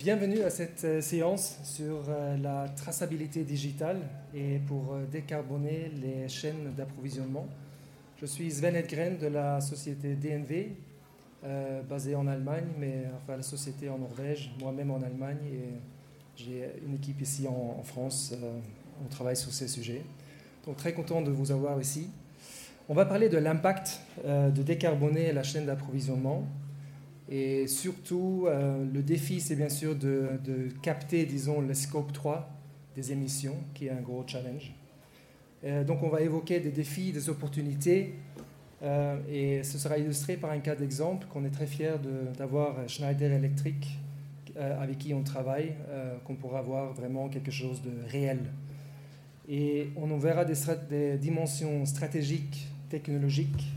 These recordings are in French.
bienvenue à cette euh, séance sur euh, la traçabilité digitale et pour euh, décarboner les chaînes d'approvisionnement. Je suis Sven Edgren de la société DNV, basée en Allemagne, mais enfin la société en Norvège, moi-même en Allemagne, et j'ai une équipe ici en, France. on travaille sur ces sujets. Donc très content de vous avoir ici. On va parler de l'impact de décarboner la chaîne d'approvisionnement et surtout, euh, le défi, c'est bien sûr de, capter, disons, le scope 3 des émissions, qui est un gros challenge. Euh, donc, on va évoquer des défis, des opportunités, euh, et ce sera illustré par un cas d'exemple qu'on est très fier d'avoir Schneider Electric, avec qui on travaille, qu'on pourra voir vraiment quelque chose de réel. Et on en verra des, des dimensions stratégiques, technologiques,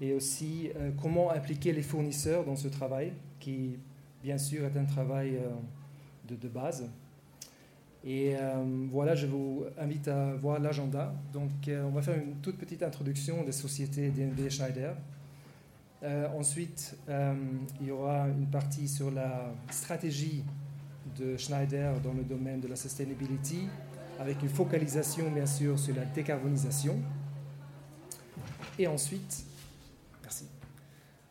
et aussi euh, comment impliquer les fournisseurs dans ce travail, qui bien sûr est un travail euh, de, base. Et euh, voilà, je vous invite à voir l'agenda. Donc, on va faire une toute petite introduction des sociétés DNV Schneider. ensuite, il y aura une partie sur la stratégie de Schneider dans le domaine de la sustainability, avec une focalisation bien sûr sur la décarbonisation. Et ensuite,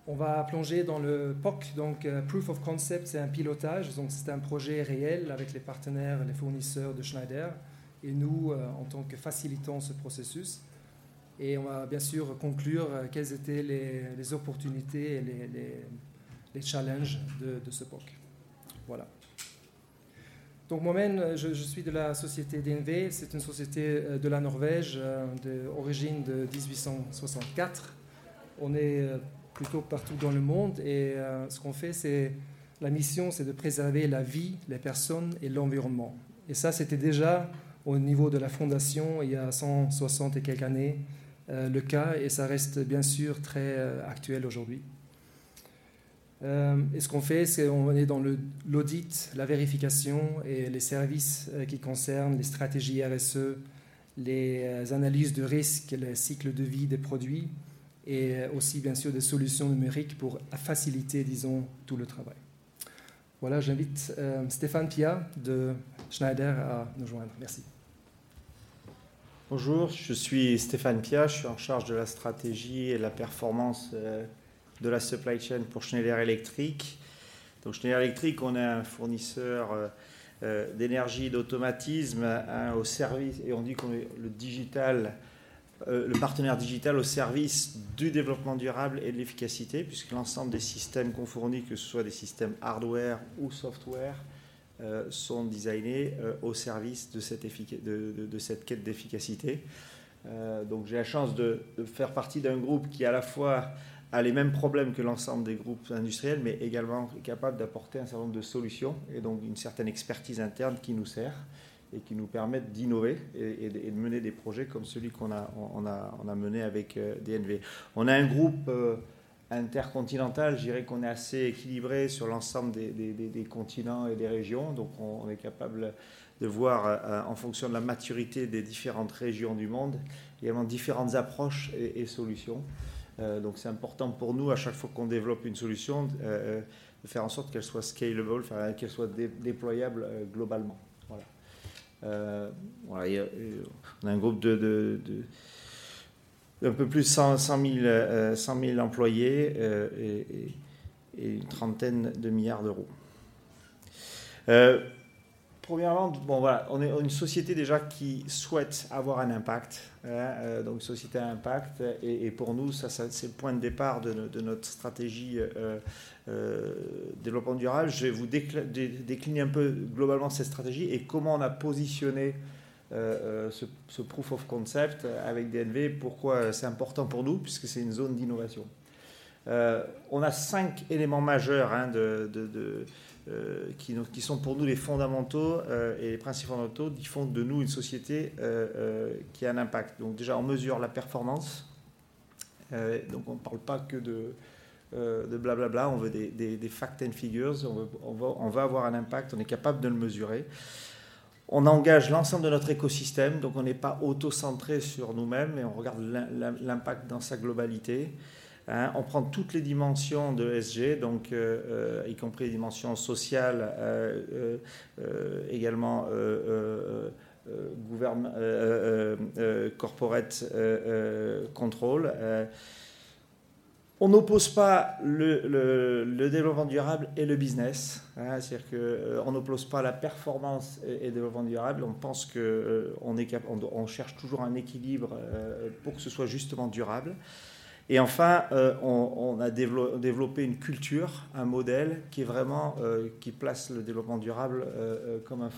on va plonger dans le POC, donc euh, Proof of Concept, c'est un pilotage, donc c'est un projet réel avec les partenaires, les fournisseurs de Schneider et nous euh, en tant que facilitants ce processus. Et on va bien sûr conclure euh, quelles étaient les, opportunités et les, challenges de, ce POC. Voilà. Donc moi-même, je, je, suis de la société DNV, c'est une société de la Norvège d'origine de 1864. On est plutôt partout dans le monde. Et euh, ce qu'on fait, c'est la mission, c'est de préserver la vie, les personnes et l'environnement. Et ça, c'était déjà au niveau de la fondation il y a 160 et quelques années euh, le cas, et ça reste bien sûr très euh, actuel aujourd'hui. et ce qu'on fait, c'est qu'on est dans l'audit, la vérification et les services qui concernent les stratégies RSE, les analyses de risque, les cycles de vie des produits, et aussi bien sûr des solutions numériques pour faciliter, disons, tout le travail. Voilà, j'invite euh, Stéphane Pia de Schneider à nous joindre. Merci. Bonjour, je suis Stéphane Pia, je suis en charge de la stratégie et la performance euh, de la supply chain pour Schneider Electric. Donc Schneider Electric, on est un fournisseur euh, d'énergie, d'automatisme au service, et on dit qu'on est le digital euh, le partenaire digital au service du développement durable et de l'efficacité, puisque l'ensemble des systèmes qu'on fournit, que ce soit des systèmes hardware ou software, euh, sont designés euh, au service de cette, quête d'efficacité. donc j'ai la chance de, faire partie d'un groupe qui à la fois a les mêmes problèmes que l'ensemble des groupes industriels, mais également capable d'apporter un certain nombre de solutions et donc une certaine expertise interne qui nous sert et qui nous permettent d'innover et, de mener des projets comme celui qu'on a, mené avec euh, DNV. On a un groupe euh, intercontinental, je dirais qu'on est assez équilibré sur l'ensemble des, des, continents et des régions, donc on, est capable de voir euh, en fonction de la maturité des différentes régions du monde, également différentes approches et, solutions. donc c'est important pour nous, à chaque fois qu'on développe une solution, de faire en sorte qu'elle soit scalable, qu'elle soit déployable globalement. Euh, voilà, on a un groupe de, un peu plus de 100, 100, 000, employés euh, et, une trentaine de milliards d'euros. Euh, premièrement, bon, voilà, on est une société déjà qui souhaite avoir un impact, hein, donc société à impact, et, pour nous, ça, c'est le point de départ de, notre stratégie euh, développement durable. Je vais vous décliner un peu globalement cette stratégie et comment on a positionné euh, euh, ce, proof of concept avec DNV, pourquoi c'est important pour nous, puisque c'est une zone d'innovation. on a cinq éléments majeurs hein, de, qui, qui, sont pour nous les fondamentaux et les principes fondamentaux qui font de nous une société qui a un impact. Donc déjà, on mesure la performance. donc on ne parle pas que de, euh, blablabla, on veut des, des, fact and figures, on veut, on, va, avoir un impact, on est capable de le mesurer. On engage l'ensemble de notre écosystème, donc on n'est pas auto-centré sur nous-mêmes, mais on regarde l'impact dans sa globalité. Hein. on prend toutes les dimensions de l'ESG, donc y compris les dimensions sociales, également corporate control. On n'oppose pas le, développement durable et le business. Hein, C'est-à-dire qu'on euh, n'oppose pas la performance et, le développement durable. On pense qu'on euh, on, cherche toujours un équilibre euh, pour que ce soit justement durable. Et enfin, on, a développé une culture, un modèle qui est vraiment qui place le développement durable comme un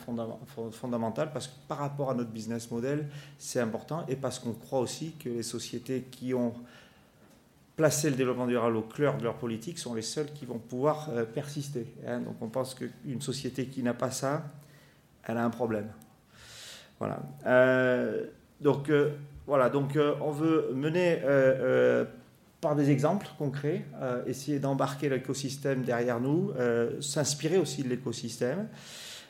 fondamental parce que par rapport à notre business model, c'est important et parce qu'on croit aussi que les sociétés qui ont placer le développement durable au cœur de leur politique sont les seuls qui vont pouvoir euh, persister. Hein. Donc on pense qu'une société qui n'a pas ça, elle a un problème. Voilà. Euh, donc euh, voilà, donc on veut mener par des exemples concrets, essayer d'embarquer l'écosystème derrière nous, s'inspirer aussi de l'écosystème.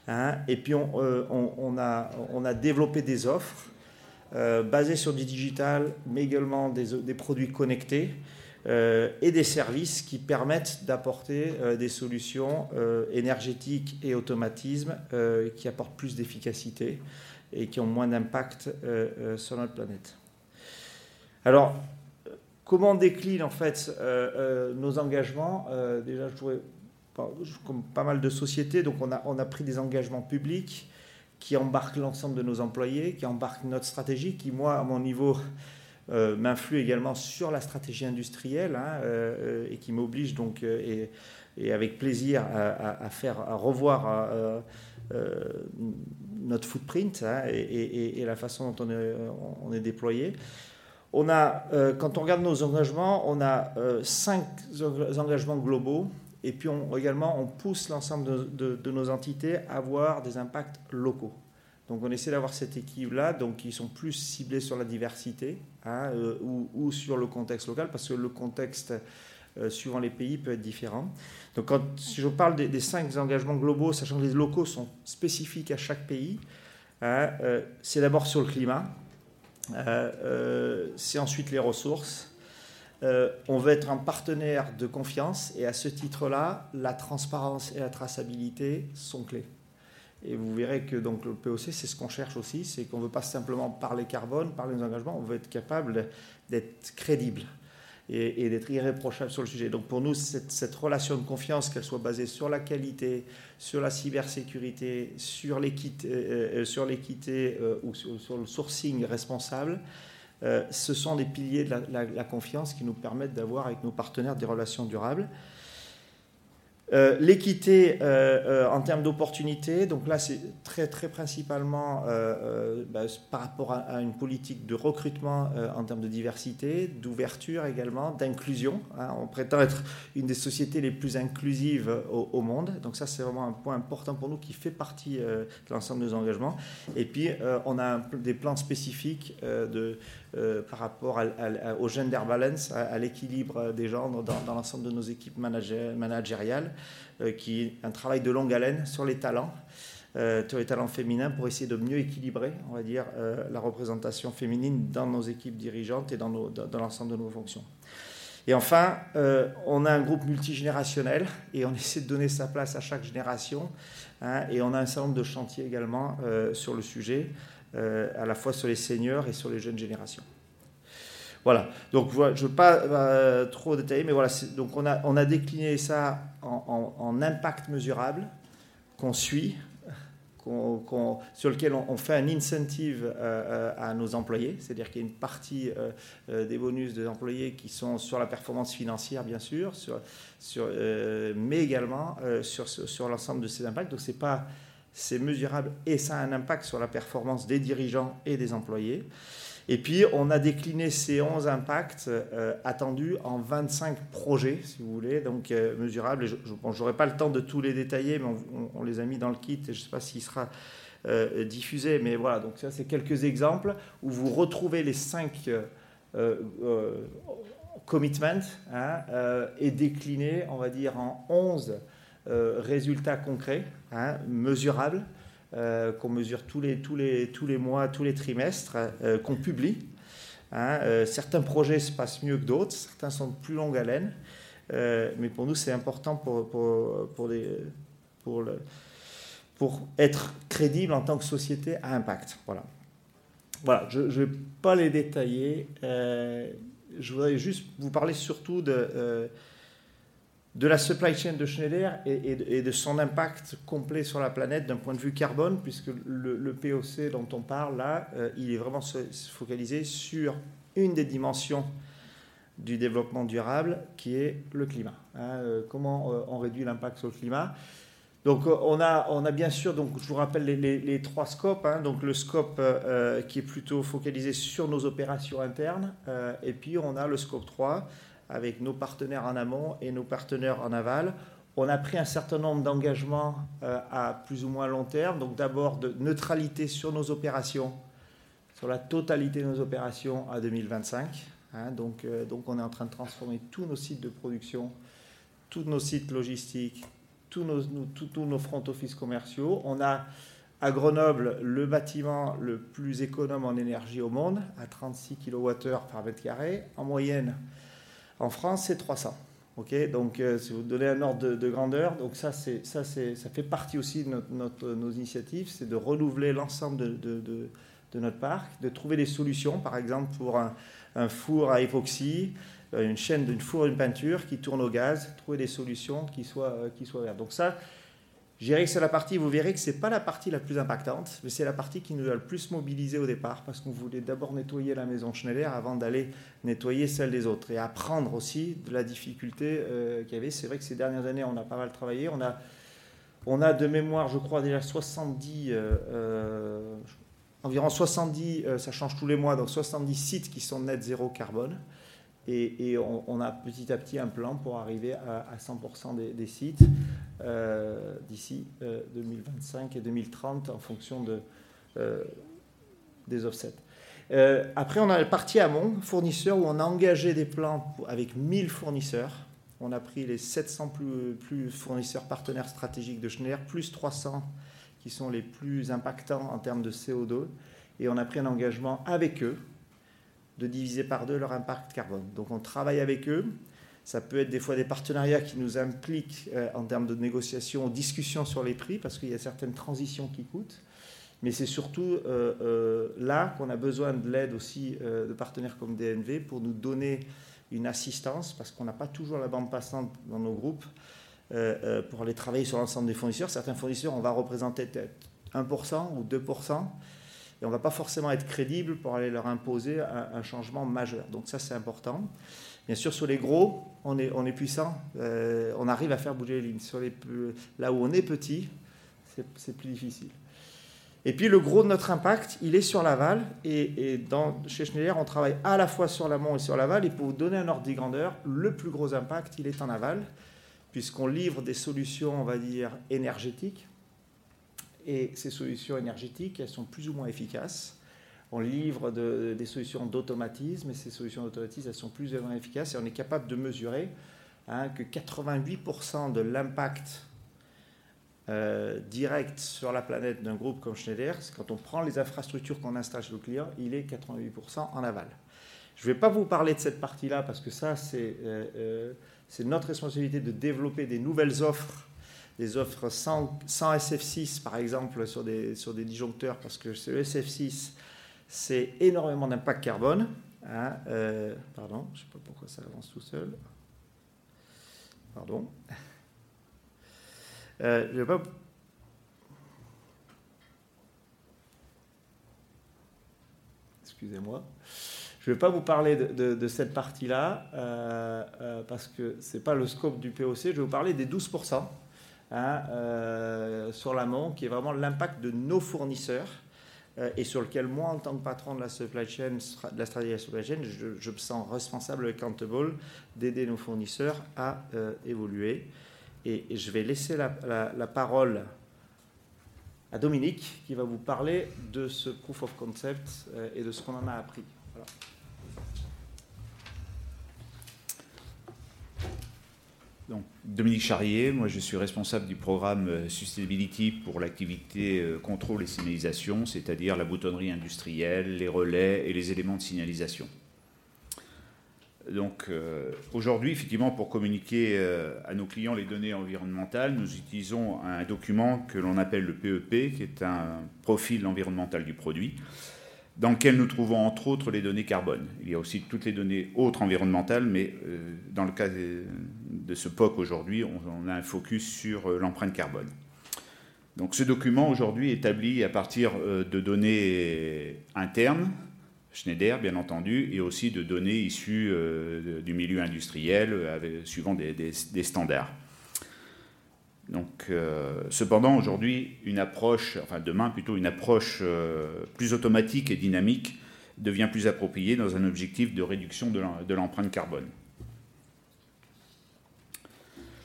Hein. et puis on, on, a, développé des offres basées sur du digital, mais également des, des produits connectés euh, et des services qui permettent d'apporter euh, des solutions euh, énergétiques et automatisme qui apportent plus d'efficacité et qui ont moins d'impact sur notre planète. Alors, comment décline en fait nos engagements Déjà, je comme pas mal de sociétés, donc on a, on a pris des engagements publics qui embarquent l'ensemble de nos employés, qui embarquent notre stratégie, qui, moi, à mon niveau, euh, m'influe également sur la stratégie industrielle hein, euh, et qui m'oblige donc, euh, et, avec plaisir à, faire, à revoir notre footprint hein, et, la façon dont on est déployé. On a, quand on regarde nos engagements, on a cinq engagements globaux et puis on, également on pousse l'ensemble de, nos entités à avoir des impacts locaux. Donc on essaie d'avoir cette équipe-là, donc qui sont plus ciblés sur la diversité hein, euh, ou, sur le contexte local, parce que le contexte euh, suivant les pays peut être différent. Donc si je parle des, cinq engagements globaux, sachant que les locaux sont spécifiques à chaque pays, hein, euh, c'est d'abord sur le climat, c'est ensuite les ressources. on veut être un partenaire de confiance et à ce titre-là, la transparence et la traçabilité sont clés. Et vous verrez que donc, le POC, c'est ce qu'on cherche aussi, c'est qu'on ne veut pas simplement parler carbone, parler des engagements, on veut être capable d'être crédible et, d'être irréprochable sur le sujet. Donc pour nous, cette, relation de confiance, qu'elle soit basée sur la qualité, sur la cybersécurité, sur l'équité, euh, euh, euh, ou sur, le sourcing responsable, ce sont des piliers de la confiance qui nous permettent d'avoir avec nos partenaires des relations durables. Euh, l'équité euh, euh, en termes d'opportunités, donc là c'est très très principalement bah, par rapport à, une politique de recrutement en termes de diversité, d'ouverture également, d'inclusion. Hein. On prétend être une des sociétés les plus inclusives au, monde, donc ça c'est vraiment un point important pour nous qui fait partie de l'ensemble de nos engagements. Et puis on a des plans spécifiques de, par rapport au gender balance, à, l'équilibre des genres dans, l'ensemble de nos équipes managériales. Euh, qui est un travail de longue haleine sur les talents, euh, sur les talents féminins, pour essayer de mieux équilibrer, on va dire, euh, la représentation féminine dans nos équipes dirigeantes et dans, dans l'ensemble de nos fonctions. Et enfin, on a un groupe multigénérationnel et on essaie de donner sa place à chaque génération. Hein, et on a un certain nombre de chantiers également sur le sujet, à la fois sur les seniors et sur les jeunes générations. Voilà, donc je ne veux pas euh, trop détailler, mais voilà, donc on a, décliné ça en, impact mesurable qu'on suit, sur lequel on, fait un incentive euh, à nos employés, c'est-à-dire qu'il y a une partie euh, des bonus des employés qui sont sur la performance financière, bien sûr, mais également sur, sur l'ensemble de ces impacts. Donc c'est pas c'est mesurable et ça a un impact sur la performance des dirigeants et des employés. Et puis, on a décliné ces 11 impacts euh, attendus en 25 projets, si vous voulez, donc euh, mesurables. je n'aurai pas le temps de tous les détailler, mais on, les a mis dans le kit. Je ne sais pas s'il sera euh, diffusé, mais voilà. Donc, ça, c'est quelques exemples où vous retrouvez les 5 commitments hein, et déclinés, on va dire, en 11 résultats concrets, hein, mesurables. Euh, qu'on mesure tous les, tous, les, tous les mois, tous les trimestres, euh, qu'on publie. Hein. Euh, certains projets se passent mieux que d'autres, certains sont de plus longue haleine, euh, mais pour nous c'est important pour, pour, pour, pour, le, pour être crédible en tant que société à impact. Voilà. Voilà, je ne vais pas les détailler. Euh, je voudrais juste vous parler surtout de, de la supply chain de Schneider et, de, son impact complet sur la planète d'un point de vue carbone, puisque le, POC dont on parle là, euh, il est vraiment focalisé sur une des dimensions du développement durable, qui est le climat. Hein, euh, comment euh, on réduit l'impact sur le climat donc on a, on a bien sûr, donc je vous rappelle les, trois scopes. Hein. donc le scope qui est plutôt focalisé sur nos opérations internes, et puis on a le scope 3 avec nos partenaires en amont et nos partenaires en aval. On a pris un certain nombre d'engagements euh, à plus ou moins long terme. Donc d'abord de neutralité sur nos opérations, sur la totalité de nos opérations à 2025. Hein. donc, euh, donc on est en train de transformer tous nos sites de production, tous nos sites logistiques, tous nos, tous nos front office commerciaux. On a à Grenoble le bâtiment le plus économe en énergie au monde, à 36 kWh par mètre carré. En moyenne, en France, c'est 300. ok donc, euh, si vous donnez un ordre de, grandeur, donc ça, ça, fait partie aussi de nos initiatives, c'est de renouveler l'ensemble de, notre parc, de trouver des solutions, par exemple pour un, un four à époxy, euh, une chaîne d'une four, une peinture qui tourne au gaz, trouver des solutions qui soient, euh, qui soient vertes. Donc ça, je dirais que c'est la partie, vous verrez que ce n'est pas la partie la plus impactante, mais c'est la partie qui nous a le plus mobilisé au départ, parce qu'on voulait d'abord nettoyer la maison Schneider avant d'aller nettoyer celle des autres, et apprendre aussi de la difficulté euh, qu'il y avait. C'est vrai que ces dernières années, on a pas mal travaillé. On a, on a de mémoire, je crois, déjà 70, euh, euh, environ 70, ça change tous les mois, donc 70 sites qui sont net zéro carbone. Et, on, a petit à petit un plan pour arriver à, 100% des, sites euh, d'ici 2025 euh, et 2030 en fonction euh, des offsets. après, on a le parti amont, fournisseurs, où on a engagé des plans avec 1000 fournisseurs. On a pris les 700 plus, plus fournisseurs partenaires stratégiques de Schneider, plus 300 qui sont les plus impactants en termes de CO2. Et on a pris un engagement avec eux de diviser par deux leur impact carbone. Donc on travaille avec eux. Ça peut être des fois des partenariats qui nous impliquent euh, en termes de négociation, discussion sur les prix, parce qu'il y a certaines transitions qui coûtent. Mais c'est surtout euh, euh, là qu'on a besoin de l'aide aussi de partenaires comme DNV pour nous donner une assistance, parce qu'on n'a pas toujours la bande passante dans nos groupes pour aller travailler sur l'ensemble des fournisseurs. Certains fournisseurs, on va représenter peut-être 1% ou 2% et on ne va pas forcément être crédible pour aller leur imposer un, changement majeur. Donc ça, c'est important. Bien sûr, sur les gros, on est, puissant, euh, on arrive à faire bouger les lignes. Sur les, là où on est petit, c'est plus difficile. Et puis le gros de notre impact, il est sur l'aval. Et, chez Schneider, on travaille à la fois sur l'amont et sur l'aval. Et pour vous donner un ordre de grandeur, le plus gros impact, il est en aval, puisqu'on livre des solutions, on va dire, énergétiques et ces solutions énergétiques, elles sont plus ou moins efficaces. On livre des solutions d'automatisme et ces solutions d'automatisme, elles sont plus ou moins efficaces et on est capable de mesurer hein, que 88% de l'impact euh, direct sur la planète d'un groupe comme Schneider, quand on prend les infrastructures qu'on installe chez nos clients, il est 88% en aval. Je ne vais pas vous parler de cette partie-là parce que ça, c'est euh, euh, notre responsabilité de développer des nouvelles offres des offres sans, SF6, par exemple, sur des, disjoncteurs, parce que ce SF6, c'est énormément d'impact carbone. Hein, euh, pardon, je ne sais pas pourquoi ça avance tout seul. Pardon. Euh, je vais pas... Excusez-moi. Je ne vais pas vous parler de, de, cette partie-là, euh, parce que ce n'est pas le scope du POC. Je vais vous parler des 12%. Hein, euh, sur l'amont, qui est vraiment l'impact de nos fournisseurs euh, et sur lequel moi, en tant que patron de la supply chain, de la stratégie de la supply chain, je, me sens responsable, accountable, d'aider nos fournisseurs à euh, évoluer. Et, je vais laisser la, parole à Dominique, qui va vous parler de ce proof of concept et de ce qu'on en a appris. Donc, Dominique Charrier, moi je suis responsable du programme euh, Sustainability pour l'activité euh, contrôle et signalisation, c'est-à-dire la boutonnerie industrielle, les relais et les éléments de signalisation. Donc euh, aujourd'hui, effectivement, pour communiquer à nos clients les données environnementales, nous utilisons un document que l'on appelle le PEP, qui est un profil environnemental du produit dans lequel nous trouvons entre autres les données carbone. Il y a aussi toutes les données autres environnementales, mais euh, dans le cas de, ce POC aujourd'hui, on, a un focus sur euh, l'empreinte carbone. Donc ce document aujourd'hui établi à partir euh, de données internes, Schneider bien entendu, et aussi de données issues du milieu industriel suivant des standards. Donc, euh, cependant, aujourd'hui, une approche, enfin demain plutôt, une approche euh, plus automatique et dynamique devient plus appropriée dans un objectif de réduction de l'empreinte carbone.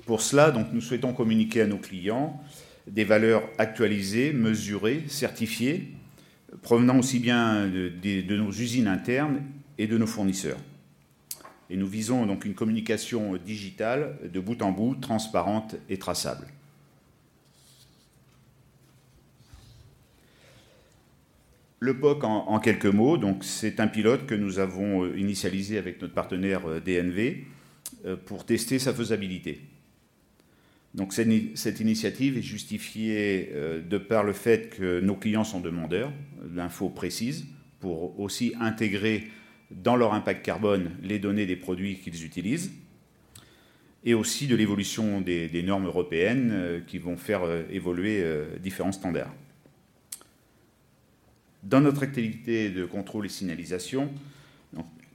Pour cela, nous souhaitons communiquer à nos clients des valeurs actualisées, mesurées, certifiées, provenant aussi bien de nos usines internes et de nos fournisseurs. Et nous visons donc une communication digitale de bout en bout, transparente et traçable. Le POC en, quelques mots, c'est un pilote que nous avons euh, initialisé avec notre partenaire euh, DNV euh, pour tester sa faisabilité. Donc cette initiative est justifiée de par le fait que nos clients sont demandeurs d'infos précises pour aussi intégrer dans leur impact carbone les données des produits qu'ils utilisent, et aussi de l'évolution des, normes européennes euh, qui vont faire euh, évoluer euh, différents standards. Dans notre activité de contrôle et signalisation,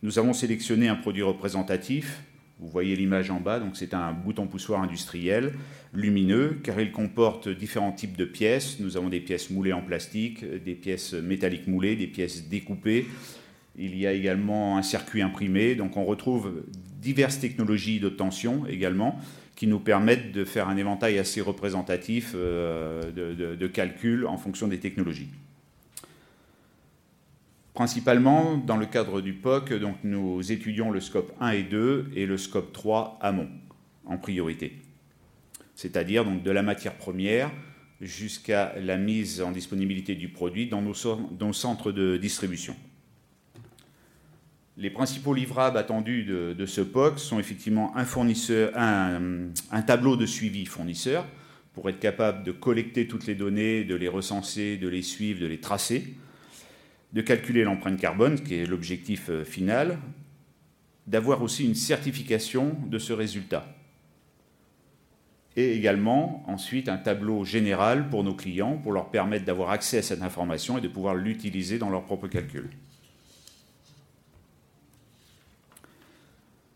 nous avons sélectionné un produit représentatif. Vous voyez l'image en bas, donc c'est un bouton poussoir industriel lumineux car il comporte différents types de pièces. Nous avons des pièces moulées en plastique, des pièces métalliques moulées, des pièces découpées, il y a également un circuit imprimé. Donc on retrouve diverses technologies d'obtention également qui nous permettent de faire un éventail assez représentatif euh, de, calcul en fonction des technologies. Principalement, dans le cadre du POC, nous étudions le scope 1 et 2 et le scope 3 amont en priorité. C'est-à-dire de la matière première jusqu'à la mise en disponibilité du produit dans nos centres de distribution. Les principaux livrables attendus de, ce POC sont effectivement un, tableau de suivi fournisseur pour être capable de collecter toutes les données, de les recenser, de les suivre, de les tracer, de calculer l'empreinte carbone, qui est l'objectif euh, final, d'avoir aussi une certification de ce résultat. Et également, ensuite, un tableau général pour nos clients pour leur permettre d'avoir accès à cette information et de pouvoir l'utiliser dans leurs propres calculs.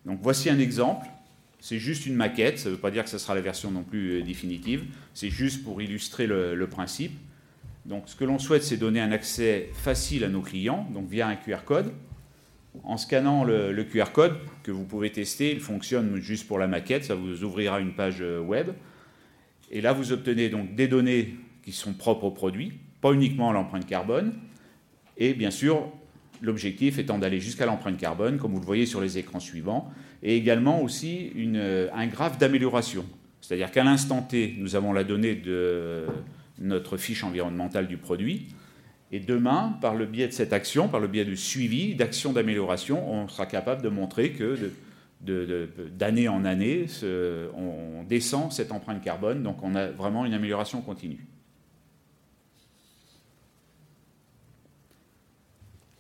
Donc voici un exemple. C'est juste une maquette, ça ne veut pas dire que ce sera la version non plus euh, définitive, c'est juste pour illustrer le, principe. Donc ce que l'on souhaite, c'est donner un accès facile à nos clients, donc via un QR code. En scannant le, QR code que vous pouvez tester, il fonctionne juste pour la maquette, ça vous ouvrira une page euh, web. Et là, vous obtenez donc des données qui sont propres au produit, pas uniquement l'empreinte carbone, et bien sûr L'objectif étant d'aller jusqu'à l'empreinte carbone, comme vous le voyez sur les écrans suivants, et également aussi un graphe d'amélioration. C'est-à-dire qu'à l'instant T, nous avons la donnée de notre fiche environnementale du produit, et demain, par le biais de cette action, par le biais du suivi, d'action d'amélioration, on sera capable de montrer que d'année en année, on descend cette empreinte carbone, donc on a vraiment une amélioration continue.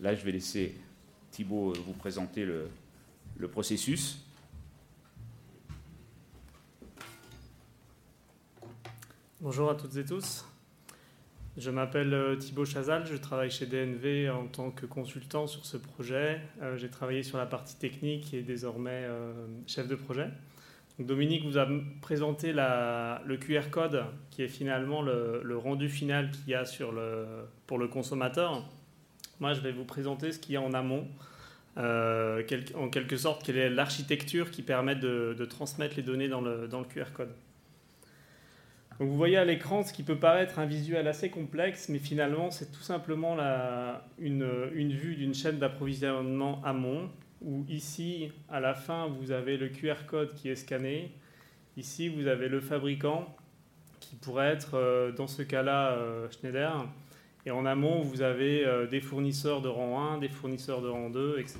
Là, je vais laisser Thibault euh, vous présenter le, processus. Bonjour à toutes et tous. Je m'appelle euh, Thibaut Chazal, je travaille chez DNV en tant que consultant sur ce projet. Euh, j'ai travaillé sur la partie technique et désormais chef de projet. Dominique vous a présenté le QR code qui est finalement le, rendu final qu'il y a pour le consommateur. Moi, je vais vous présenter ce qu'il y a en amont, euh, en quelque sorte, quelle est l'architecture qui permet de, transmettre les données dans le, QR code. vous voyez à l'écran ce qui peut paraître un visuel assez complexe, mais finalement, c'est tout simplement une, vue d'une chaîne d'approvisionnement amont, où ici, à la fin, vous avez le QR code qui est scanné, Ici, vous avez le fabricant qui pourrait être, euh, dans ce cas-là, euh, Schneider. Et en amont, vous avez euh, des fournisseurs de rang 1, des fournisseurs de rang 2, etc.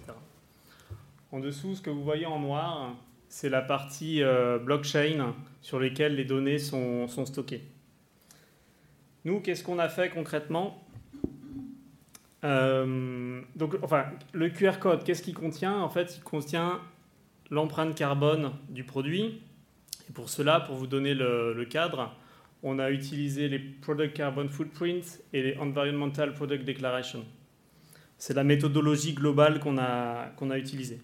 En dessous, ce que vous voyez en noir, c'est la partie blockchain sur laquelle les données sont, stockées. Nous, qu'est-ce qu'on a fait concrètement? Donc, enfin, le QR code, qu'est-ce qu'il contient? En fait, il contient l'empreinte carbone du produit. Et pour cela, pour vous donner le, cadre, on a utilisé les Product Carbon Footprint et les Environmental Product Declaration. C'est la méthodologie globale qu'on a, qu'on a utilisée.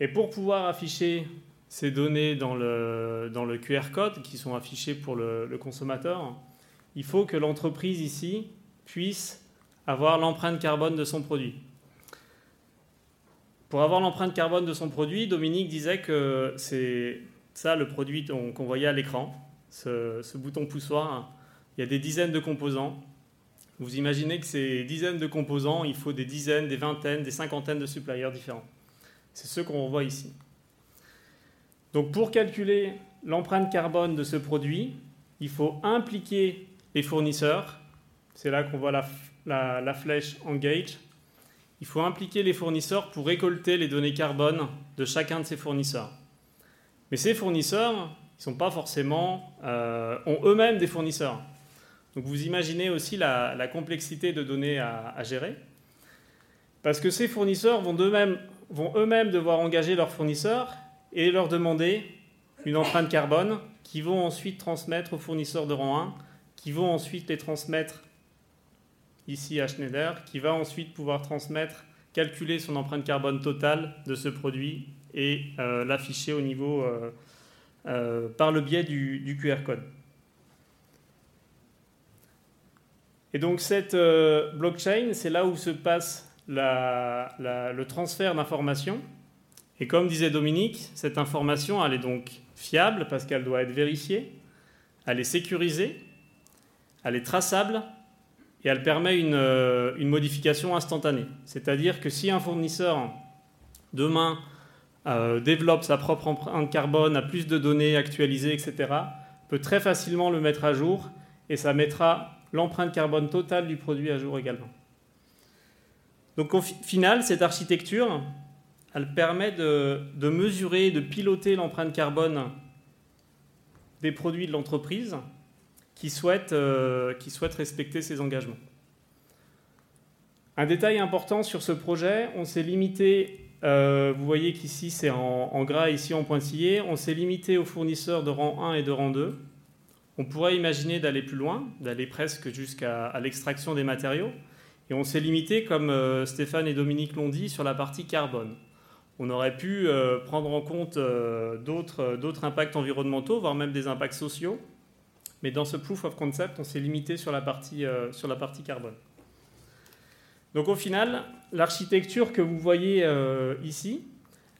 Et pour pouvoir afficher ces données dans le, dans le QR code qui sont affichées pour le, le consommateur, il faut que l'entreprise ici puisse avoir l'empreinte carbone de son produit. Pour avoir l'empreinte carbone de son produit, Dominique disait que c'est ça le produit qu'on voyait à l'écran, ce, bouton poussoir. Il y a des dizaines de composants. Vous imaginez que ces dizaines de composants, il faut des dizaines, des vingtaines, des cinquantaines de suppliers différents. C'est ce qu'on voit ici. Donc pour calculer l'empreinte carbone de ce produit, il faut impliquer les fournisseurs. C'est là qu'on voit la, la flèche Engage il faut impliquer les fournisseurs pour récolter les données carbone de chacun de ces fournisseurs. Mais ces fournisseurs, ils sont pas forcément, euh, ont eux-mêmes des fournisseurs. Donc vous imaginez aussi la, complexité de données à, gérer. Parce que ces fournisseurs vont eux-mêmes devoir engager leurs fournisseurs et leur demander une empreinte carbone qui vont ensuite transmettre aux fournisseurs de rang 1, qui vont ensuite les transmettre ici à Schneider, qui va ensuite pouvoir transmettre, calculer son empreinte carbone totale de ce produit et euh, l'afficher au niveau euh, euh, par le biais du, QR code. Et donc cette blockchain, c'est là où se passe le transfert d'informations. Et comme disait Dominique, cette information, elle est donc fiable parce qu'elle doit être vérifiée, elle est sécurisée, elle est traçable et elle permet euh, une, modification instantanée. C'est-à-dire que si un fournisseur demain euh, développe sa propre empreinte carbone, a plus de données actualisées, etc., peut très facilement le mettre à jour et ça mettra l'empreinte carbone totale du produit à jour également. Donc au final, cette architecture, elle permet de, mesurer, de piloter l'empreinte carbone des produits de l'entreprise qui souhaitent, euh, qui souhaitent respecter ces engagements. Un détail important sur ce projet, on s'est limité, euh, vous voyez qu'ici c'est en, gras, ici en pointillé, on s'est limité aux fournisseurs de rang 1 et de rang 2. On pourrait imaginer d'aller plus loin, d'aller presque jusqu'à l'extraction des matériaux. Et on s'est limité, comme euh, Stéphane et Dominique l'ont dit, sur la partie carbone. On aurait pu prendre en compte d'autres impacts environnementaux, voire même des impacts sociaux. Mais dans ce proof of concept, on s'est limité sur la partie, euh, sur la partie carbone. Donc au final, l'architecture que vous voyez euh, ici,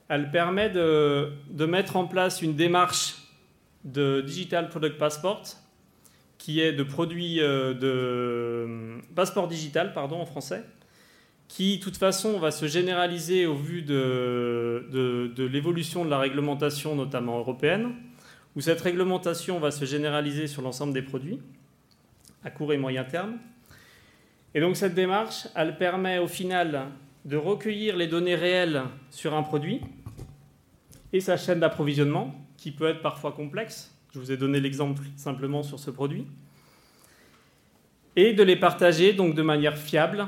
elle permet de, mettre en place une démarche de Digital Product Passport, qui est de produit euh, de passeport digital, pardon, en français, qui, de toute façon, va se généraliser au vu de l'évolution de la réglementation, notamment européenne où cette réglementation va se généraliser sur l'ensemble des produits, à court et moyen terme. Et donc cette démarche, elle permet au final de recueillir les données réelles sur un produit et sa chaîne d'approvisionnement, qui peut être parfois complexe. Je vous ai donné l'exemple simplement sur ce produit. Et de les partager de manière fiable,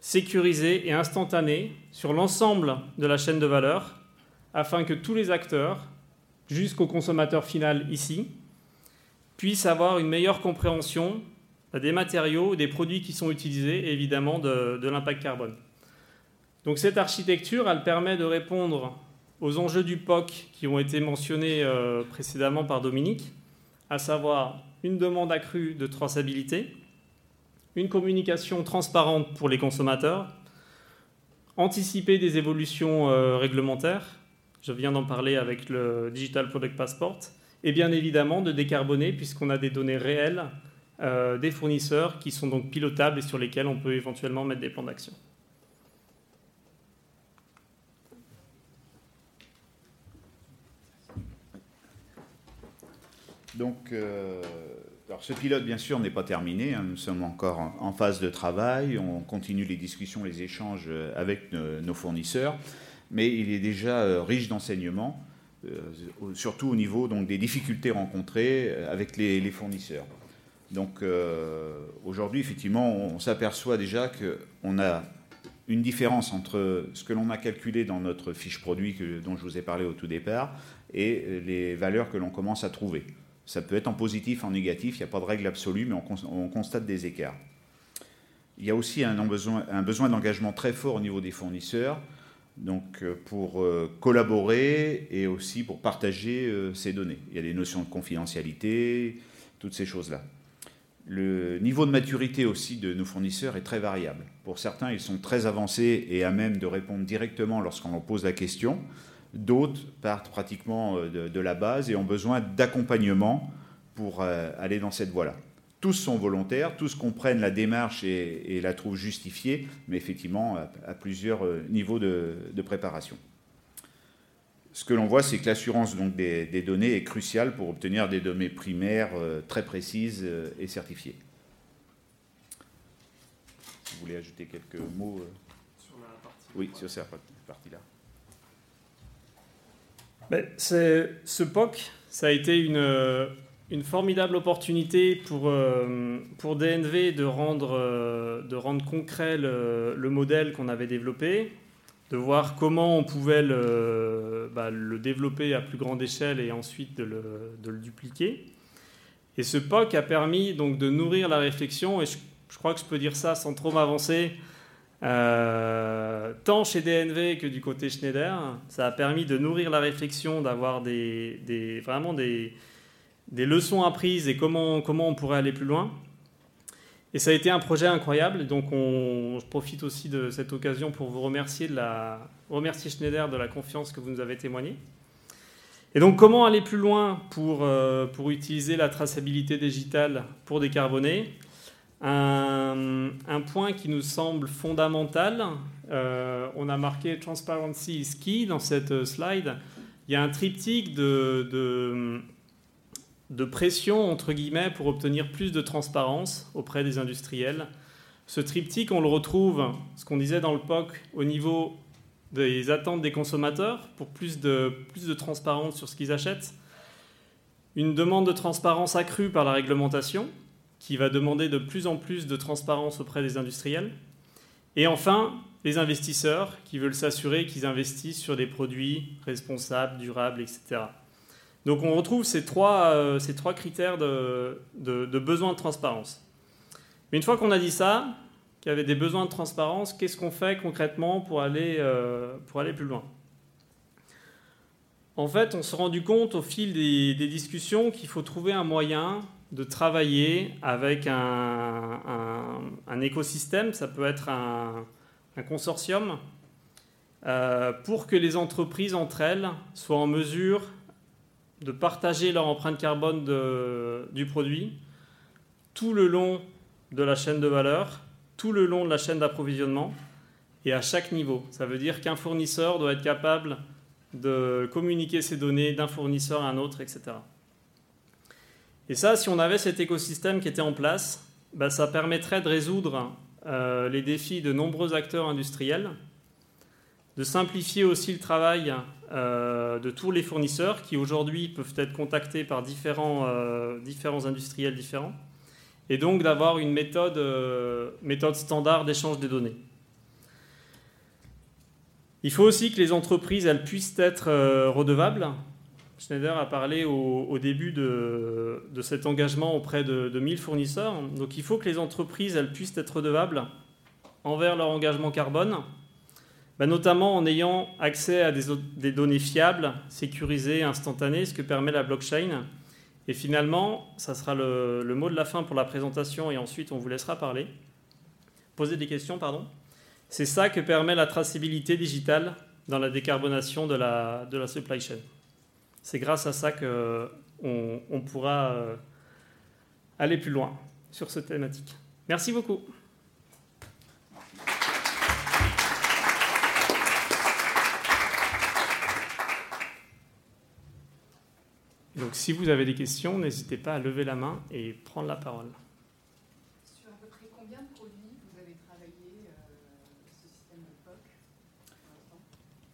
sécurisée et instantanée sur l'ensemble de la chaîne de valeur, afin que tous les acteurs jusqu'au consommateur final ici, puisse avoir une meilleure compréhension des matériaux, des produits qui sont utilisés évidemment de, l'impact carbone. Donc cette architecture, elle permet de répondre aux enjeux du POC qui ont été mentionnés euh, précédemment par Dominique, à savoir une demande accrue de traçabilité, une communication transparente pour les consommateurs, anticiper des évolutions euh, réglementaires, je viens d'en parler avec le Digital Product Passport. Et bien évidemment de décarboner puisqu'on a des données réelles euh, des fournisseurs qui sont donc pilotables et sur lesquels on peut éventuellement mettre des plans d'action. Donc, alors ce pilote, bien sûr, n'est pas terminé. Hein. nous sommes encore en, phase de travail. On continue les discussions, les échanges avec nos fournisseurs. Mais il est déjà riche d'enseignements, surtout au niveau des difficultés rencontrées avec les, fournisseurs. Donc aujourd'hui, effectivement, on s'aperçoit déjà qu'on a une différence entre ce que l'on a calculé dans notre fiche produit dont je vous ai parlé au tout départ et les valeurs que l'on commence à trouver. Ça peut être en positif, en négatif, il n'y a pas de règle absolue, mais on, constate des écarts. Il y a aussi un, besoin, un besoin d'engagement très fort au niveau des fournisseurs, donc euh, pour euh, collaborer et aussi pour partager euh, ces données. Il y a des notions de confidentialité, toutes ces choses-là. Le niveau de maturité aussi de nos fournisseurs est très variable. Pour certains, ils sont très avancés et à même de répondre directement lorsqu'on leur pose la question. D'autres partent pratiquement euh, de, la base et ont besoin d'accompagnement pour euh, aller dans cette voie-là. Tous sont volontaires, tous comprennent la démarche et, la trouvent justifiée, mais effectivement à, plusieurs euh, niveaux de préparation ce que l'on voit, c'est que l'assurance donc, des, données est cruciale pour obtenir des données primaires euh, très précises euh, et certifiées. vous voulez ajouter quelques mots euh Sur la partie. Oui, sur cette partie-là. Ben, ce POC, ça a été une, une formidable opportunité pour, pour DNV de rendre, de rendre concret le, le modèle qu'on avait développé, de voir comment on pouvait le, bah, le, développer à plus grande échelle et ensuite de le, dupliquer. Et ce POC a permis donc de nourrir la réflexion, et je, crois que je peux dire ça sans trop m'avancer, euh, tant chez DNV que du côté Schneider. Ça a permis de nourrir la réflexion, d'avoir des, des, vraiment des, des leçons apprises et comment, comment on pourrait aller plus loin. Et ça a été un projet incroyable. Donc, on, je profite aussi de cette occasion pour vous remercier, remercier Schneider de la confiance que vous nous avez témoignée. Et donc, comment aller plus loin pour, euh, pour utiliser la traçabilité digitale pour décarboner? Un, point qui nous semble fondamental, euh, on a marqué Transparency is key dans cette slide. Il y a un triptyque de, de de pression, entre guillemets, pour obtenir plus de transparence auprès des industriels. Ce triptyque, on le retrouve, ce qu'on disait dans le POC, au niveau des attentes des consommateurs, pour plus de, plus de transparence sur ce qu'ils achètent. Une demande de transparence accrue par la réglementation, qui va demander de plus en plus de transparence auprès des industriels. Et enfin, les investisseurs, qui veulent s'assurer qu'ils investissent sur des produits responsables, durables, etc. Donc on retrouve ces trois, euh, critères de, de, besoin de transparence. Mais une fois qu'on a dit ça, qu'il y avait des besoins de transparence, qu'est-ce qu'on fait concrètement pour aller, euh, plus loin? En fait, on s'est rendu compte au fil des, discussions qu'il faut trouver un moyen de travailler avec un, un, écosystème, ça peut être un, consortium, euh, pour que les entreprises entre elles soient en mesure de partager leur empreinte carbone du produit tout le long de la chaîne de valeur, tout le long de la chaîne d'approvisionnement et à chaque niveau. Ça veut dire qu'un fournisseur doit être capable de communiquer ses données d'un fournisseur à un autre, etc. Et ça, si on avait cet écosystème qui était en place, bah, ça permettrait de résoudre euh, les défis de nombreux acteurs industriels, de simplifier aussi le travail euh, de tous les fournisseurs qui aujourd'hui peuvent être contactés par différents, euh, industriels différents, et donc d'avoir une méthode, euh, méthode standard d'échange des données. Il faut aussi que les entreprises elles puissent être redevables. Schneider a parlé au, début de, de, cet engagement auprès de, de 1000 fournisseurs. Donc il faut que les entreprises elles puissent être redevables envers leur engagement carbone bah, notamment en ayant accès à des, données fiables, sécurisées, instantanées, ce que permet la blockchain. Et finalement, ça sera le, mot de la fin pour la présentation et ensuite on vous laissera parler. Poser des questions, pardon. C'est ça que permet la traçabilité digitale dans la décarbonation de la, supply chain. C'est grâce à ça qu'on on pourra euh, aller plus loin sur cette thématique. Merci beaucoup. Donc si vous avez des questions, n'hésitez pas à lever la main et prendre la parole. Sur à peu près combien de produits vous avez travaillé euh, ce système de POC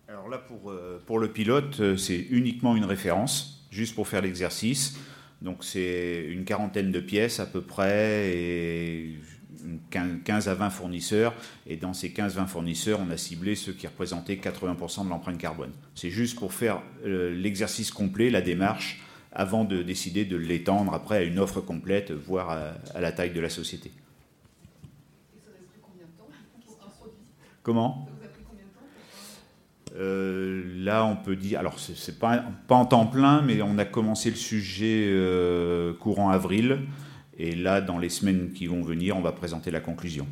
pour Alors là, pour, euh, pour le pilote, euh, c'est uniquement une référence, juste pour faire l'exercice. Donc c'est une quarantaine de pièces à peu près et une quin- 15 à 20 fournisseurs. Et dans ces 15-20 fournisseurs, on a ciblé ceux qui représentaient 80% de l'empreinte carbone. C'est juste pour faire euh, l'exercice complet, la démarche, avant de décider de l'étendre après à une offre complète, voire à, à la taille de la société. Et ça a pris combien de temps pour un produit? Comment Euh, là, on peut dire, alors c'est c'est pas, pas en temps plein, mais on a commencé le sujet euh, courant avril, et là, dans les semaines qui vont venir, on va présenter la conclusion.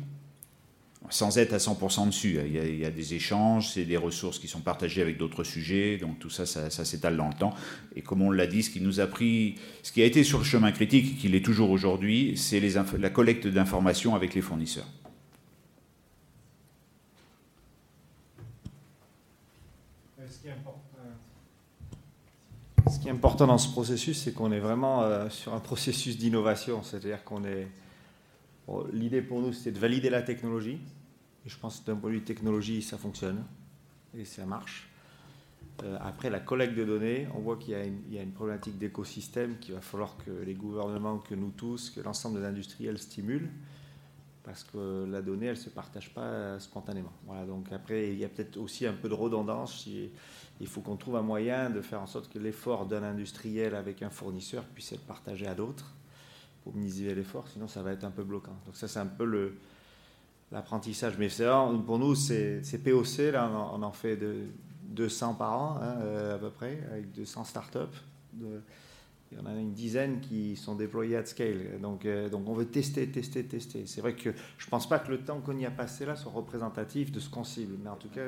Sans être à 100% dessus, il y, a, il y a des échanges, c'est des ressources qui sont partagées avec d'autres sujets, donc tout ça, ça, ça s'étale dans le temps. Et comme on l'a dit, ce qui nous a pris, ce qui a été sur le chemin critique, et qui l'est toujours aujourd'hui, c'est la collecte d'informations avec les fournisseurs. Ce qui est important, ce qui est important dans ce processus, c'est qu'on est vraiment euh, sur un processus d'innovation. C'est-à-dire qu'on est. L'idée pour nous, c'était de valider la technologie. Je pense que d'un point de vue technologie, ça fonctionne. Et ça marche. Euh, après la collecte de données, on voit qu'il y a une, problématique d'écosystème qu'il va falloir que les gouvernements, que nous tous, que l'ensemble des industriels stimulent. Parce que la donnée, elle ne se partage pas spontanément. Voilà, donc après, il y a peut-être aussi un peu de redondance. Il faut qu'on trouve un moyen de faire en sorte que l'effort d'un industriel avec un fournisseur puisse être partagé à d'autres minimiser l'effort, sinon ça va être un peu bloquant. Donc ça, c'est un peu le, l'apprentissage. Mais c'est pour nous, c'est, c'est POC, là, on en, on fait de 200 par an, hein, euh, à peu près, avec 200 startups. Il y en a une dizaine qui sont déployées à scale. Donc, euh, donc on veut tester, tester, tester. C'est vrai que je ne pense pas que le temps qu'on y a passé là soit représentatif de ce qu'on cible. Mais en tout cas,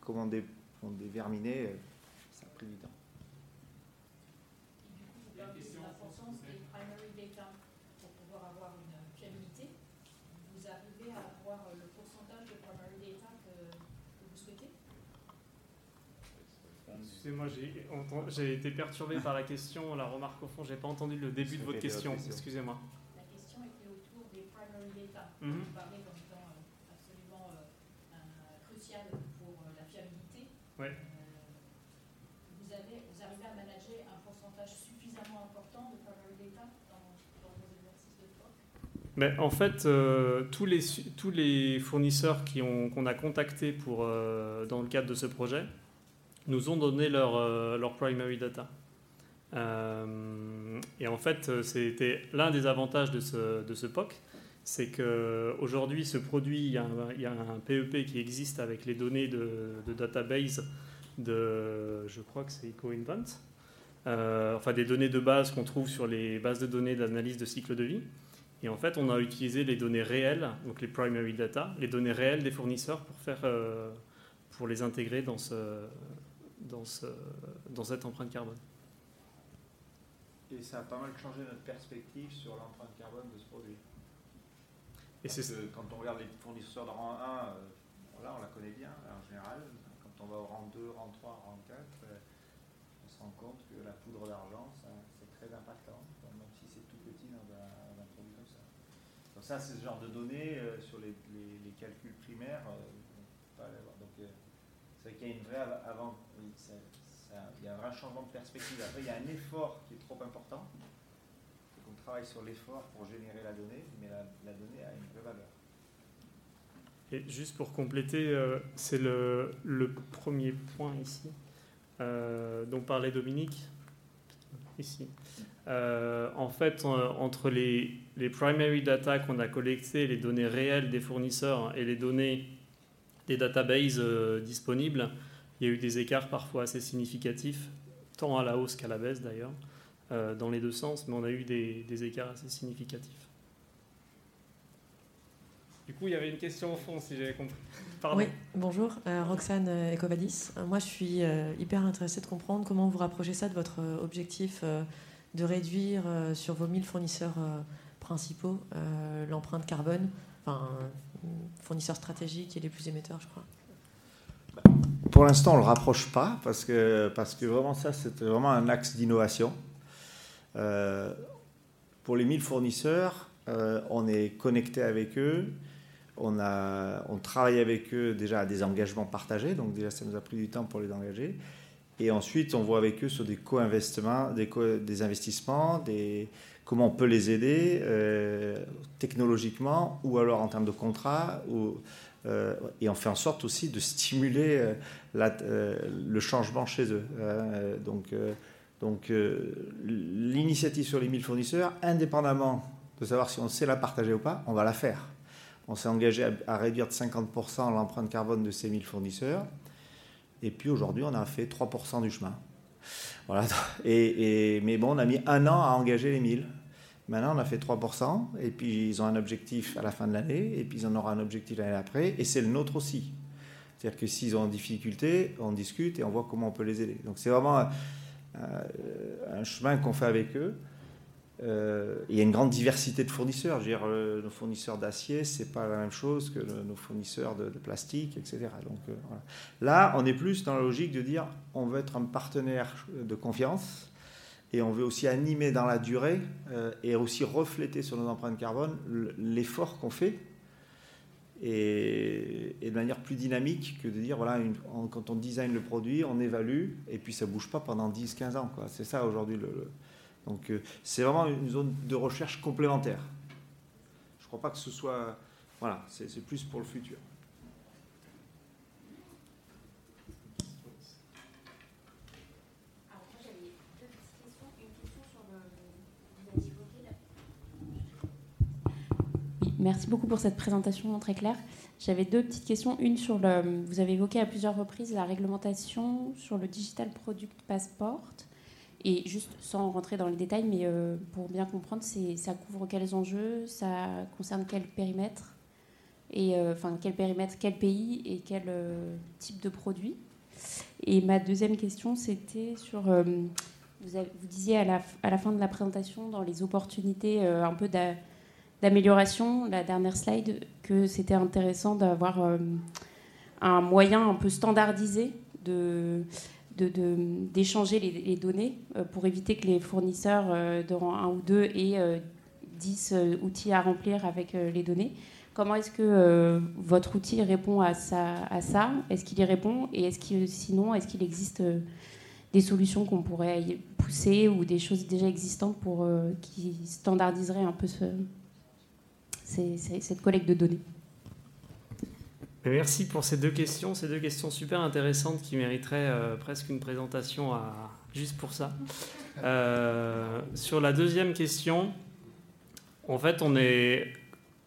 comment dé, on déterminer, euh, ça a pris du temps. Du coup, vous parlez de l'importance des primary data pour pouvoir avoir une fiabilité. Vous arrivez à avoir le pourcentage de primary data que, que vous souhaitez Excusez-moi, j'ai été perturbé par la question, la remarque au fond, j'ai pas entendu le début de votre question. Excusez-moi. La question était autour des primary data. Mhm. Vous parlez comme étant euh, absolument euh, un- crucial pour euh, la fiabilité. Ouais. Euh, vous, avez, vous arrivez à manager un pourcentage suffisamment important de primary data dans, dans vos exercices de POC Mais en fait, euh, tous, les, su- tous les fournisseurs qu'on a contactés pour, euh, dans le cadre de ce projet nous ont donné leur, euh, primary data. Euh, et en fait, euh, c'était l'un des avantages de ce, POC, c'est qu'aujourd'hui, ce produit, il y, a un, il PEP qui existe avec les données de, database de, je crois que c'est EcoInvent, euh, enfin des données de base qu'on trouve sur les bases de données d'analyse de cycle de vie. Et en fait, on a utilisé les données réelles, donc les primary data, les données réelles des fournisseurs pour, faire, pour les intégrer dans, ce, dans, ce, dans cette empreinte carbone. Et ça a pas mal changé notre perspective sur l'empreinte carbone de ce produit. Et c'est quand on regarde les fournisseurs de rang 1, euh, voilà, on la connaît bien en général. Quand on va au rang 2, rang 3, rang 4, euh, on se rend compte que la poudre d'argent, c'est très impactant, même si c'est tout petit dans un, dans un produit comme ça. Donc ça, c'est ce genre de données euh, sur les, les- les calculs primaires. euh, on peut pas les avoir. Donc c'est vrai qu'il y a une vraie av- avant, il y a un vrai changement de perspective. Après, il y a un effort qui est trop important. Faut qu'on travaille sur l'effort pour générer la donnée, mais la, donnée a une vraie valeur. Et juste pour compléter, euh, c'est le, premier point ici, euh, dont parlait Dominique, ici. Euh, en fait, entre les, primary data qu'on a collectées, les données réelles des fournisseurs et les données des databases disponibles, il y a eu des écarts parfois assez significatifs, tant à la hausse qu'à la baisse d'ailleurs, euh, dans les deux sens, mais on a eu des, des écarts assez significatifs. Du coup, il y avait une question au fond, si j'avais compris. Pardon. Oui, bonjour, euh, Roxane euh, Ecovadis. Moi, je suis euh, hyper intéressée de comprendre comment vous rapprochez ça de votre objectif euh, de réduire euh, sur vos 1000 fournisseurs euh, principaux euh, l'empreinte carbone, enfin, fournisseurs stratégiques et les plus émetteurs, je crois. Pour l'instant, on ne le rapproche pas parce que, parce que vraiment ça, c'est vraiment un axe d'innovation. pour les 1000 fournisseurs, on est connecté avec eux. On, a, on travaille avec eux déjà à des engagements partagés, donc déjà ça nous a pris du temps pour les engager. Et ensuite, on voit avec eux sur des co-investissements, des, investissements, des, comment on peut les aider euh, technologiquement ou alors en termes de contrat. Ou, euh, et on fait en sorte aussi de stimuler euh, la, le changement chez eux. Donc, donc l'initiative sur les 1000 fournisseurs, indépendamment de savoir si on sait la partager ou pas, on va la faire. On s'est engagé à, à, réduire de 50% l'empreinte carbone de ces 1000 fournisseurs. Et puis aujourd'hui, on a fait 3% du chemin. Voilà. Et, mais bon, on a mis un an à engager les 1000. Maintenant, on a fait 3%, et puis ils ont un objectif à la fin de l'année, et puis ils en auront un objectif l'année après, et c'est le nôtre aussi. C'est-à-dire que s'ils ont en difficulté, on discute et on voit comment on peut les aider. Donc c'est vraiment un, un chemin qu'on fait avec eux. Euh, il y a une grande diversité de fournisseurs. Je veux dire, euh, nos fournisseurs d'acier, c'est pas la même chose que nos fournisseurs de, plastique, etc. Donc euh, là, on est plus dans la logique de dire, on veut être un partenaire de confiance et on veut aussi animer dans la durée et aussi refléter sur nos empreintes carbone l'effort qu'on fait. Et, de manière plus dynamique que de dire, voilà, quand on design le produit, on évalue, et puis ça bouge pas pendant 10-15 ans. C'est ça aujourd'hui donc euh, c'est vraiment une zone de recherche complémentaire. Je ne crois pas que ce soit... Voilà, c'est plus pour le futur. Merci beaucoup pour cette présentation très claire. J'avais deux petites questions. Une sur le. Vous avez évoqué à plusieurs reprises la réglementation sur le Digital Product Passport. Et juste sans rentrer dans les détails, mais euh, pour bien comprendre, ça couvre quels enjeux, ça concerne quel périmètre, et euh, enfin quel périmètre, quel pays et quel euh, type de produit. Et ma deuxième question, c'était sur, vous, disiez à la, à la, fin de la présentation, dans les opportunités un peu d'amélioration, la dernière slide, que c'était intéressant d'avoir un moyen un peu standardisé de d'échanger les, données euh, pour éviter que les fournisseurs euh, de rang 1 ou 2 aient 10 euh, outils à remplir avec les données. Comment est-ce que votre outil répond à ça, Est-ce qu'il y répond? Et est-ce sinon, est-ce qu'il existe des solutions qu'on pourrait pousser ou des choses déjà existantes pour, qui standardiseraient un peu ce, cette collecte de données Merci pour ces deux questions, ces deux questions super intéressantes qui mériteraient euh, presque une présentation juste pour ça. Euh, sur la deuxième question, en fait, on est,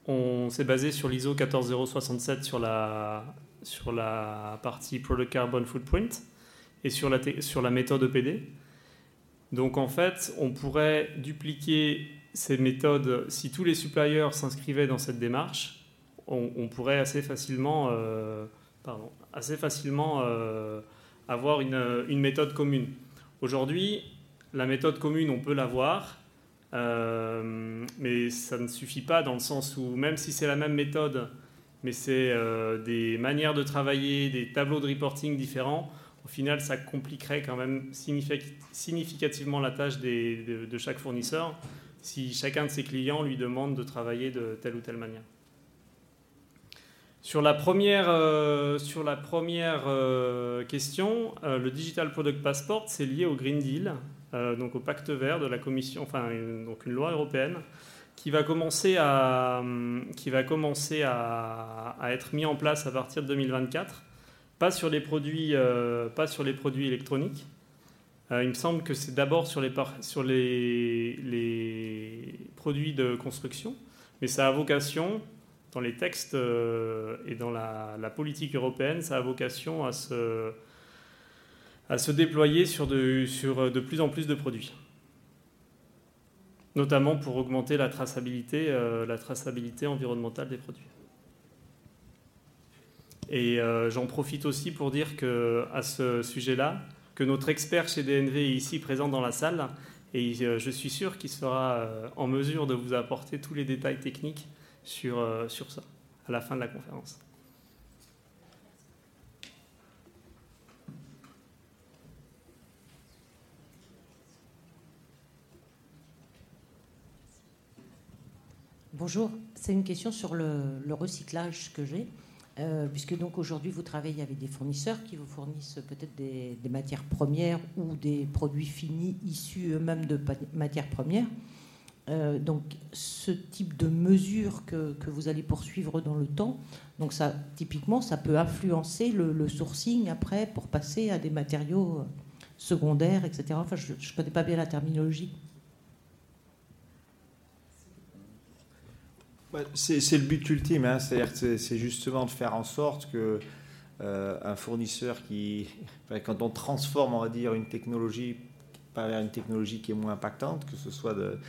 on s'est basé sur l'ISO 14067 sur la, sur la partie Product Carbon Footprint et sur la, sur la méthode EPD. Donc en fait, on pourrait dupliquer ces méthodes si tous les suppliers s'inscrivaient dans cette démarche on, pourrait assez facilement, euh, assez facilement euh, avoir une, méthode commune. Aujourd'hui, la méthode commune, on peut l'avoir, euh, mais ça ne suffit pas dans le sens où même si c'est la même méthode, mais c'est des manières de travailler, des tableaux de reporting différents, au final, ça compliquerait quand même significativement la tâche de, chaque fournisseur si chacun de ses clients lui demande de travailler de telle ou telle manière. Sur la première, euh, euh, question, euh, le Digital Product Passport, c'est lié au Green Deal, donc au pacte vert de la Commission, enfin donc une loi européenne, qui va commencer à, à, être mis en place à partir de 2024, pas sur les produits, pas sur les produits électroniques. Il me semble que c'est d'abord sur, les, produits de construction, mais ça a vocation dans les textes euh, et dans la, politique européenne, ça a vocation à se, déployer sur de, plus en plus de produits. Notamment pour augmenter la traçabilité, euh, environnementale des produits. Et euh, j'en profite aussi pour dire que, à ce sujet-là, que notre expert chez DNV est ici présent dans la salle et euh, je suis sûr qu'il sera euh, en mesure de vous apporter tous les détails techniques sur, euh, sur ça à la fin de la conférence. Bonjour, c'est une question sur le, le recyclage que j'ai. Euh, puisque donc aujourd'hui vous travaillez avec des fournisseurs qui vous fournissent peut-être des, matières premières ou des produits finis issus eux-mêmes de matières premières. Euh, donc ce type de mesure que, vous allez poursuivre dans le temps, donc ça typiquement ça peut influencer le, sourcing après pour passer à des matériaux secondaires, etc. Enfin je ne connais pas bien la terminologie. C'est le but ultime, hein. c'est justement de faire en sorte que euh, un fournisseur qui, quand on transforme, on va dire, une technologie vers une technologie qui est moins impactante, que ce soit de,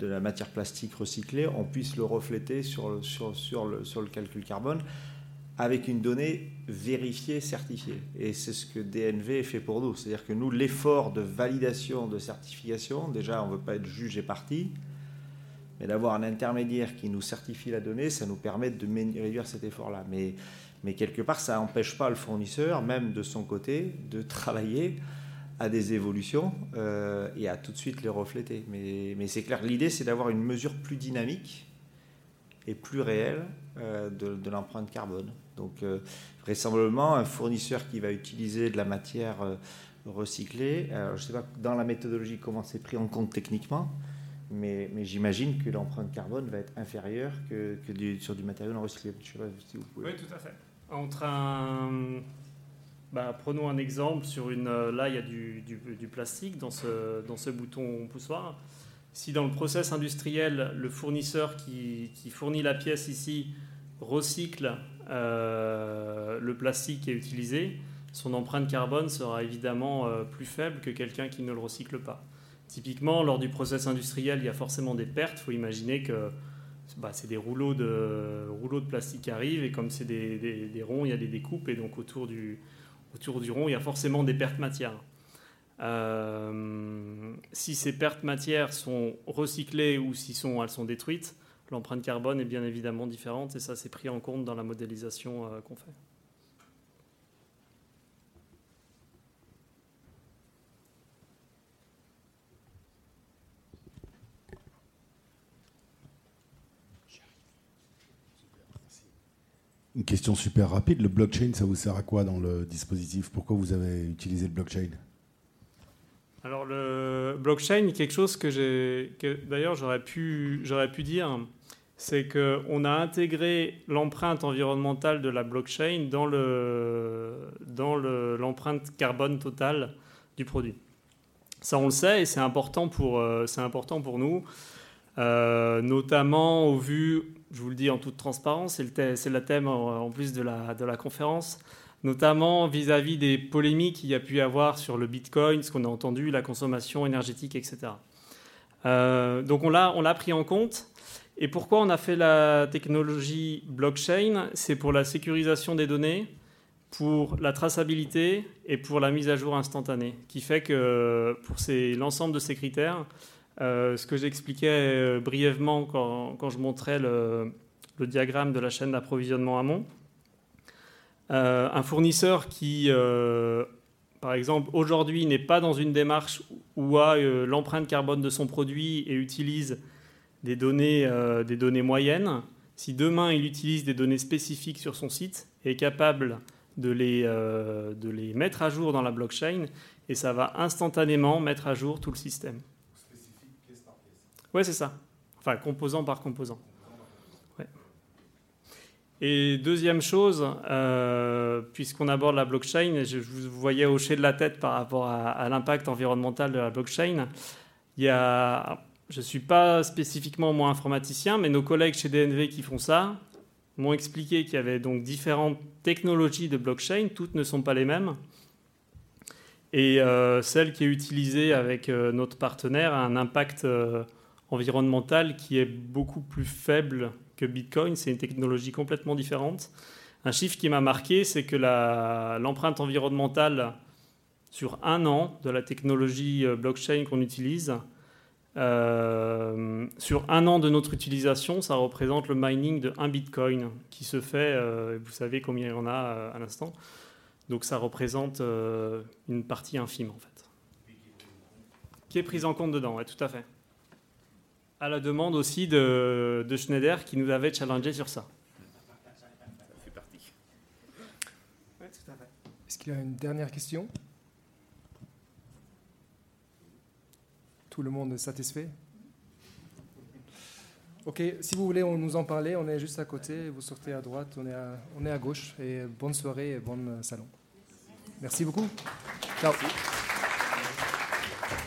la matière plastique recyclée, on puisse le refléter sur le, sur le, sur le calcul carbone avec une donnée vérifiée, certifiée. Et c'est ce que DNV fait pour nous. C'est-à-dire que nous, l'effort de validation, de certification, déjà, on ne veut pas être juge et parti, mais d'avoir un intermédiaire qui nous certifie la donnée, ça nous permet de réduire cet effort-là. Mais, quelque part, ça n'empêche pas le fournisseur, même de son côté, de travailler à des évolutions euh, et à tout de suite les refléter. Mais, c'est clair, l'idée, c'est d'avoir une mesure plus dynamique et plus réelle euh, de, l'empreinte carbone. Donc, euh, vraisemblablement, un fournisseur qui va utiliser de la matière recyclée, je ne sais pas dans la méthodologie comment c'est pris en compte techniquement, mais, j'imagine que l'empreinte carbone va être inférieure que, sur du matériau non recyclé. Oui, tout à fait. Entre un, bah, prenons un exemple sur une. Là, il y a du, plastique dans ce, dans ce bouton poussoir. Si dans le process industriel, le fournisseur qui, qui fournit la pièce ici recycle euh, le plastique qui est utilisé, son empreinte carbone sera évidemment euh, plus faible que quelqu'un qui ne le recycle pas. Typiquement, lors du process industriel, il y a forcément des pertes. Il faut imaginer que bah, c'est des rouleaux de, plastique qui arrivent et comme c'est des, ronds, il y a des découpes et donc autour du, rond, il y a forcément des pertes matières. Euh, si ces pertes matières sont recyclées ou si elles sont détruites, l'empreinte carbone est bien évidemment différente et ça c'est pris en compte dans la modélisation euh, qu'on fait. Une question super rapide. Le blockchain, ça vous sert à quoi dans le dispositif? Pourquoi vous avez utilisé le blockchain? Alors le blockchain, quelque chose que j'ai, d'ailleurs j'aurais pu, j'aurais pu dire, c'est qu'on a intégré l'empreinte environnementale de la blockchain dans le, dans l'empreinte carbone totale du produit. Ça on le sait et c'est important pour, euh, c'est important pour nous. Euh, notamment au vu, je vous le dis en toute transparence, c'est le, thème en plus de la, conférence, notamment vis-à-vis des polémiques qu'il y a pu y avoir sur le Bitcoin, ce qu'on a entendu, la consommation énergétique, etc. Euh, donc on l'a pris en compte. Et pourquoi on a fait la technologie blockchain? C'est pour la sécurisation des données, pour la traçabilité et pour la mise à jour instantanée, qui fait que pour l'ensemble de ces critères, ce que j'expliquais euh, brièvement quand, je montrais le, diagramme de la chaîne d'approvisionnement amont. Euh, un fournisseur qui, par exemple, aujourd'hui n'est pas dans une démarche où a l'empreinte carbone de son produit et utilise des données, des données moyennes, si demain il utilise des données spécifiques sur son site est capable de les, de les mettre à jour dans la blockchain, et ça va instantanément mettre à jour tout le système. Oui, c'est ça. Enfin, composant par composant. Et deuxième chose, euh, puisqu'on aborde la blockchain, je vous voyais hocher de la tête par rapport à, l'impact environnemental de la blockchain. Il y a, je ne suis pas spécifiquement moi informaticien, mais nos collègues chez DNV qui font ça m'ont expliqué qu'il y avait donc différentes technologies de blockchain, toutes ne sont pas les mêmes. Et euh, celle qui est utilisée avec euh, notre partenaire a un impact environnementale qui est beaucoup plus faible que Bitcoin. C'est une technologie complètement différente. Un chiffre qui m'a marqué, c'est que l'empreinte environnementale sur un an de la technologie euh, blockchain qu'on utilise, euh, sur un an de notre utilisation, ça représente le mining de 1 Bitcoin qui se fait, euh, vous savez combien il y en a à l'instant. Donc ça représente une partie infime en fait. Qui est prise en compte dedans, tout à fait. À la demande aussi de, de Schneider qui nous avait challengé sur ça. Ça fait partie. Est-ce qu'il y a une dernière question? Tout le monde est satisfait? Ok, si vous voulez on nous en parler, on est juste à côté, vous sortez à droite, on est à, on est à gauche. Et bonne soirée et bon salon. Merci beaucoup. Ciao.